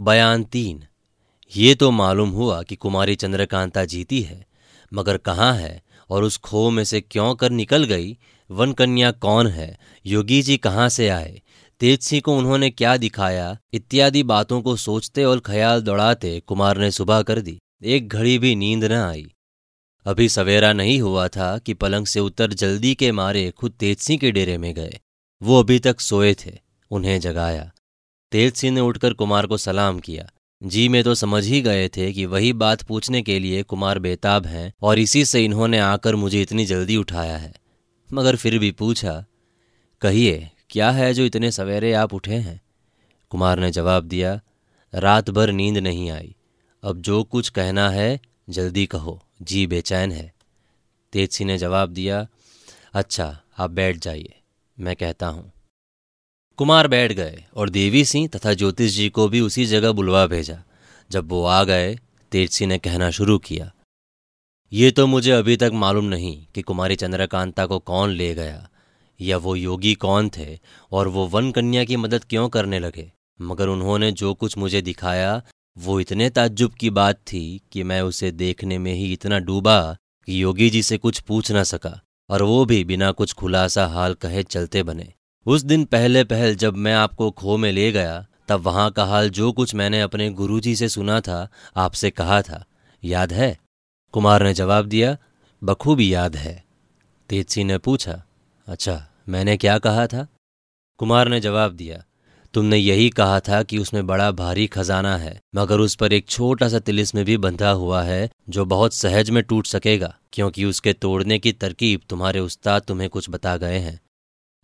बयान तीन। ये तो मालूम हुआ कि कुमारी चंद्रकांता जीती है, मगर कहाँ है और उस खो में से क्यों कर निकल गई? वन कन्या कौन है? योगी जी कहाँ से आए? तेज सिंह को उन्होंने क्या दिखाया? इत्यादि बातों को सोचते और ख्याल दौड़ाते कुमार ने सुबह कर दी। एक घड़ी भी नींद न आई। अभी सवेरा नहीं हुआ था कि पलंग से उतर जल्दी के मारे खुद तेज सिंह के डेरे में गए। वो अभी तक सोए थे, उन्हें जगाया। तेज सिंह ने उठकर कुमार को सलाम किया। जी में तो समझ ही गए थे कि वही बात पूछने के लिए कुमार बेताब हैं और इसी से इन्होंने आकर मुझे इतनी जल्दी उठाया है। मगर फिर भी पूछा, कहिए, क्या है जो इतने सवेरे आप उठे हैं? कुमार ने जवाब दिया, रात भर नींद नहीं आई। अब जो कुछ कहना है, जल्दी कहो। जी बेचैन है। तेज सिंह ने जवाब दिया अच्छा आप बैठ जाइए, मैं कहता हूँ। कुमार बैठ गए और देवी सिंह तथा ज्योतिष जी को भी उसी जगह बुलवा भेजा। जब वो आ गए, तेज सिंह ने कहना शुरू किया, ये तो मुझे अभी तक मालूम नहीं कि कुमारी चंद्रकांता को कौन ले गया। या वो योगी कौन थे और वो वन कन्या की मदद क्यों करने लगे? मगर उन्होंने जो कुछ मुझे दिखाया, वो इतने ताज्जुब की बात थी कि मैं उसे देखने में ही इतना डूबा कि योगी जी से कुछ पूछ ना सका और वो भी बिना कुछ खुलासा हाल कहे चलते बने। उस दिन पहले पहल जब मैं आपको खो में ले गया, तब वहाँ का हाल जो कुछ मैंने अपने गुरुजी से सुना था, आपसे कहा था, याद है? कुमार ने जवाब दिया, बखूबी याद है। तेजसी ने पूछा अच्छा मैंने क्या कहा था? कुमार ने जवाब दिया, तुमने यही कहा था कि उसमें बड़ा भारी खजाना है, मगर उस पर एक छोटा सा तिलिस्म भी बंधा हुआ है, जो बहुत सहज में टूट सकेगा, क्योंकि उसके तोड़ने की तरकीब तुम्हारे उस्ताद तुम्हें कुछ बता गए हैं।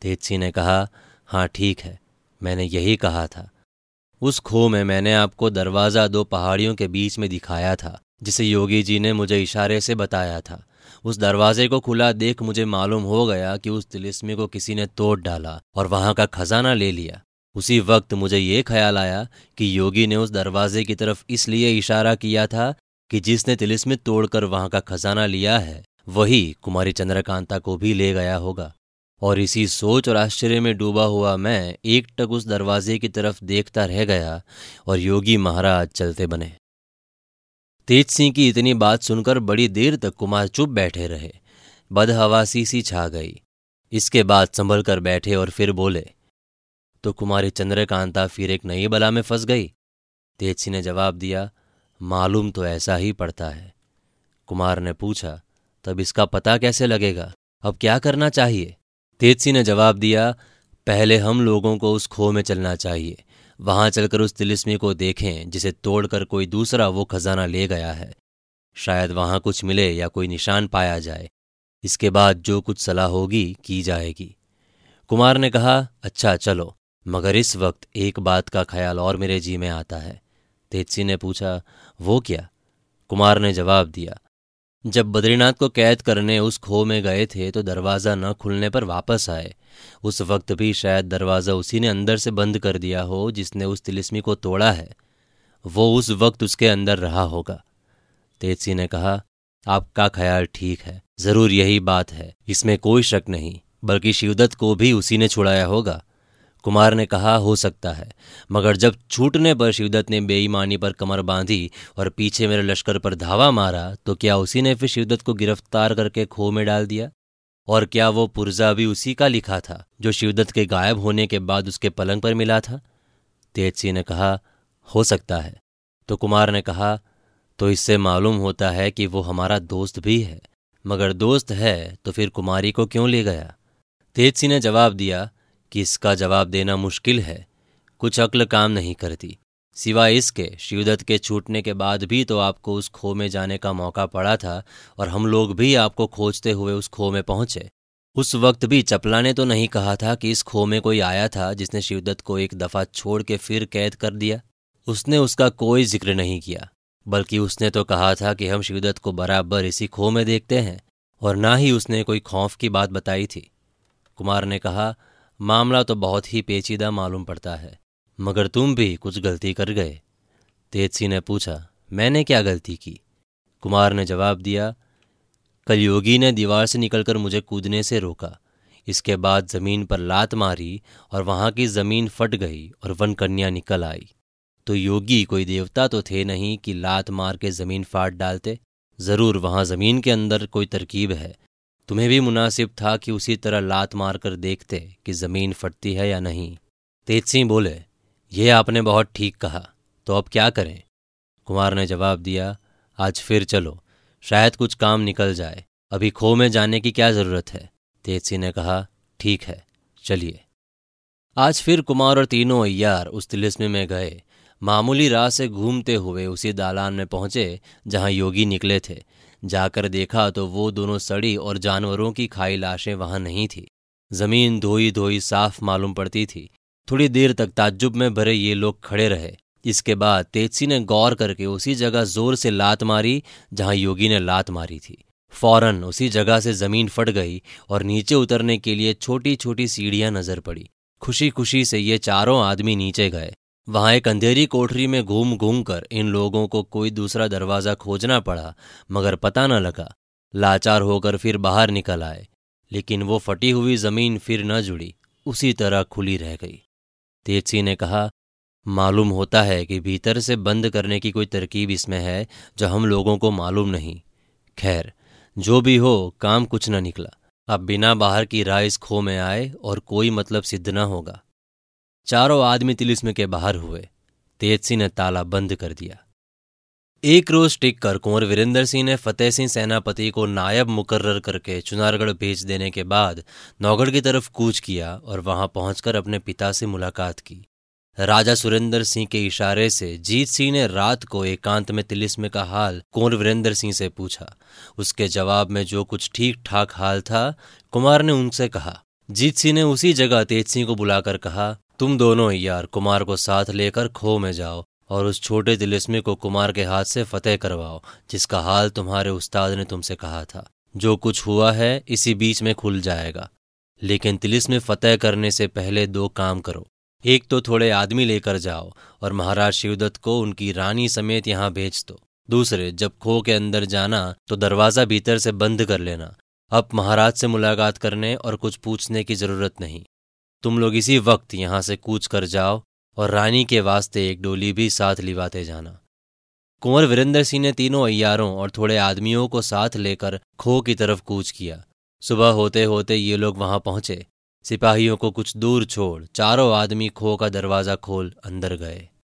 तेजसी ने कहा हाँ ठीक है, मैंने यही कहा था। उस खो में मैंने आपको दरवाज़ा दो पहाड़ियों के बीच में दिखाया था, जिसे योगी जी ने मुझे इशारे से बताया था। उस दरवाजे को खुला देख मुझे मालूम हो गया कि उस तिलिस्मी को किसी ने तोड़ डाला और वहाँ का खजाना ले लिया। उसी वक्त मुझे ये ख्याल आया कि योगी ने उस दरवाजे की तरफ़ इसलिए इशारा किया था कि जिसने तिलिस्मी तोड़कर वहाँ का खजाना लिया है, वही कुमारी चंद्रकांता को भी ले गया होगा। और इसी सोच और आश्चर्य में डूबा हुआ मैं एक टक उस दरवाजे की तरफ़ देखता रह गया और योगी महाराज चलते बने। तेज सिंह की इतनी बात सुनकर बड़ी देर तक कुमार चुप बैठे रहे। बदहवासी सी छा गई। इसके बाद संभल कर बैठे और फिर बोले तो कुमारी चंद्रकांता फिर एक नई बला में फंस गई? तेज सिंह ने जवाब दिया, मालूम तो ऐसा ही पड़ता है। कुमार ने पूछा, तब इसका पता कैसे लगेगा? अब क्या करना चाहिए? तेजसी ने जवाब दिया, पहले हम लोगों को उस खो में चलना चाहिए। वहाँ चलकर उस तिलिस्मी को देखें, जिसे तोड़कर कोई दूसरा वो खजाना ले गया है। शायद वहाँ कुछ मिले या कोई निशान पाया जाए। इसके बाद जो कुछ सलाह होगी, की जाएगी। कुमार ने कहा अच्छा चलो। मगर इस वक्त एक बात का ख्याल और मेरे जी में आता है। तेजसी ने पूछा, वो क्या? कुमार ने जवाब दिया जब बद्रीनाथ को कैद करने उस खो में गए थे तो दरवाज़ा न खुलने पर वापस आए। उस वक्त भी शायद दरवाज़ा उसी ने अंदर से बंद कर दिया हो जिसने उस तिलिस्मी को तोड़ा है। वो उस वक्त उसके अंदर रहा होगा। तेजसी ने कहा, आपका ख्याल ठीक है। ज़रूर यही बात है। इसमें कोई शक नहीं, बल्कि शिवदत्त को भी उसी ने छुड़ाया होगा। कुमार ने कहा, हो सकता है। मगर जब छूटने पर शिवदत्त ने बेईमानी पर कमर बांधी और पीछे मेरे लश्कर पर धावा मारा तो क्या उसी ने फिर शिवदत्त को गिरफ़्तार करके खो में डाल दिया? और क्या वो पुर्जा भी उसी का लिखा था, जो शिवदत्त के गायब होने के बाद उसके पलंग पर मिला था? तेजसी ने कहा, हो सकता है। तो कुमार ने कहा तो इससे मालूम होता है कि वो हमारा दोस्त भी है। मगर दोस्त है तो फिर कुमारी को क्यों ले गया? तेजसी ने जवाब दिया कि इसका जवाब देना मुश्किल है। कुछ अक्ल काम नहीं करती। सिवाय इसके, शिवदत्त के छूटने के बाद भी तो आपको उस खो में जाने का मौका पड़ा था और हम लोग भी आपको खोजते हुए उस खो में पहुँचे। उस वक्त भी चपला ने तो नहीं कहा था कि इस खो में कोई आया था जिसने शिवदत्त को एक दफ़ा छोड़ के फिर कैद कर दिया। उसने उसका कोई ज़िक्र नहीं किया, बल्कि उसने तो कहा था कि हम शिवदत्त को बराबर इसी खो में देखते हैं, और ना ही उसने कोई खौफ की बात बताई थी। कुमार ने कहा मामला तो बहुत ही पेचीदा मालूम पड़ता है। मगर तुम भी कुछ गलती कर गए। तेजसी ने पूछा, मैंने क्या गलती की? कुमार ने जवाब दिया कल योगी ने दीवार से निकलकर मुझे कूदने से रोका। इसके बाद ज़मीन पर लात मारी और वहाँ की ज़मीन फट गई और वन कन्या निकल आई। तो योगी कोई देवता तो थे नहीं कि लात मार के ज़मीन फाड़ डालते? ज़रूर वहाँ ज़मीन के अंदर कोई तरकीब है तुम्हें भी मुनासिब था कि उसी तरह लात मार कर देखते कि ज़मीन फटती है या नहीं। तेज सिंह बोले यह आपने बहुत ठीक कहा तो अब क्या करें? कुमार ने जवाब दिया, आज फिर चलो, शायद कुछ काम निकल जाए। अभी खो में जाने की क्या ज़रूरत है? तेज सिंह ने कहा, ठीक है, चलिए। आज फिर कुमार और तीनों अय्यार उस तिलिस्म में गए मामूली राह से घूमते हुए उसी दालान में पहुँचे, जहाँ योगी निकले थे। जाकर देखा तो वो दोनों सड़ी और जानवरों की खाई लाशें वहाँ नहीं थी। ज़मीन धोई धोई साफ़ मालूम पड़ती थी। थोड़ी देर तक ताज्जुब में भरे ये लोग खड़े रहे। इसके बाद तेजसी ने गौर करके उसी जगह ज़ोर से लात मारी, जहाँ योगी ने लात मारी थी। फ़ौरन उसी जगह से ज़मीन फट गई और नीचे उतरने के लिए छोटी छोटी सीढ़ियाँ नज़र पड़ी। खुशी खुशी से ये चारों आदमी नीचे गए। वहाँ एक अंधेरी कोठरी में घूम घूम कर इन लोगों को कोई दूसरा दरवाज़ा खोजना पड़ा, मगर पता न लगा। लाचार होकर फिर बाहर निकल आए, लेकिन वो फटी हुई ज़मीन फिर न जुड़ी, उसी तरह खुली रह गई। तेजसी ने कहा, मालूम होता है कि भीतर से बंद करने की कोई तरकीब इसमें है, जो हम लोगों को मालूम नहीं। खैर, जो भी हो, काम कुछ न निकला। अब बिना बाहर की राय इस खो में आए और कोई मतलब सिद्ध न होगा। चारों आदमी तिलिस्म के बाहर हुए। तेज सिंह ने ताला बंद कर दिया। एक रोज टिक कर कुंवर वीरेंद्र सिंह ने फतेह सिंह सेनापति को नायब मुकर्र करके चुनारगढ़ भेज देने के बाद नौगढ़ की तरफ़ कूच किया और वहाँ पहुंचकर अपने पिता से मुलाकात की। राजा सुरेंद्र सिंह के इशारे से जीत सिंह ने रात को एकांत में तिलिस्म का हाल कुंवर वीरेंद्र सिंह से पूछा। उसके जवाब में जो कुछ ठीक ठाक हाल था, कुमार ने उनसे कहा, जीत सिंह ने उसी जगह तेज सिंह को बुलाकर कहा तुम दोनों यार कुमार को साथ लेकर खो में जाओ और उस छोटे तिलिस्मे को कुमार के हाथ से फतेह करवाओ, जिसका हाल तुम्हारे उस्ताद ने तुमसे कहा था। जो कुछ हुआ है, इसी बीच में खुल जाएगा। लेकिन तिलिस्म फतेह करने से पहले दो काम करो। एक तो थोड़े आदमी लेकर जाओ और महाराज शिवदत्त को उनकी रानी समेत यहाँ भेज दो। दूसरे, जब खो के अंदर जाना तो दरवाज़ा भीतर से बंद कर लेना। अब महाराज से मुलाकात करने और कुछ पूछने की ज़रूरत नहीं। तुम लोग इसी वक्त यहाँ से कूच कर जाओ और रानी के वास्ते एक डोली भी साथ लिवाते जाना। कुंवर वीरेंद्र सिंह ने तीनों अयारों और थोड़े आदमियों को साथ लेकर खो की तरफ़ कूच किया। सुबह होते होते ये लोग वहाँ पहुँचे। सिपाहियों को कुछ दूर छोड़ चारों आदमी खो का दरवाज़ा खोल अंदर गए।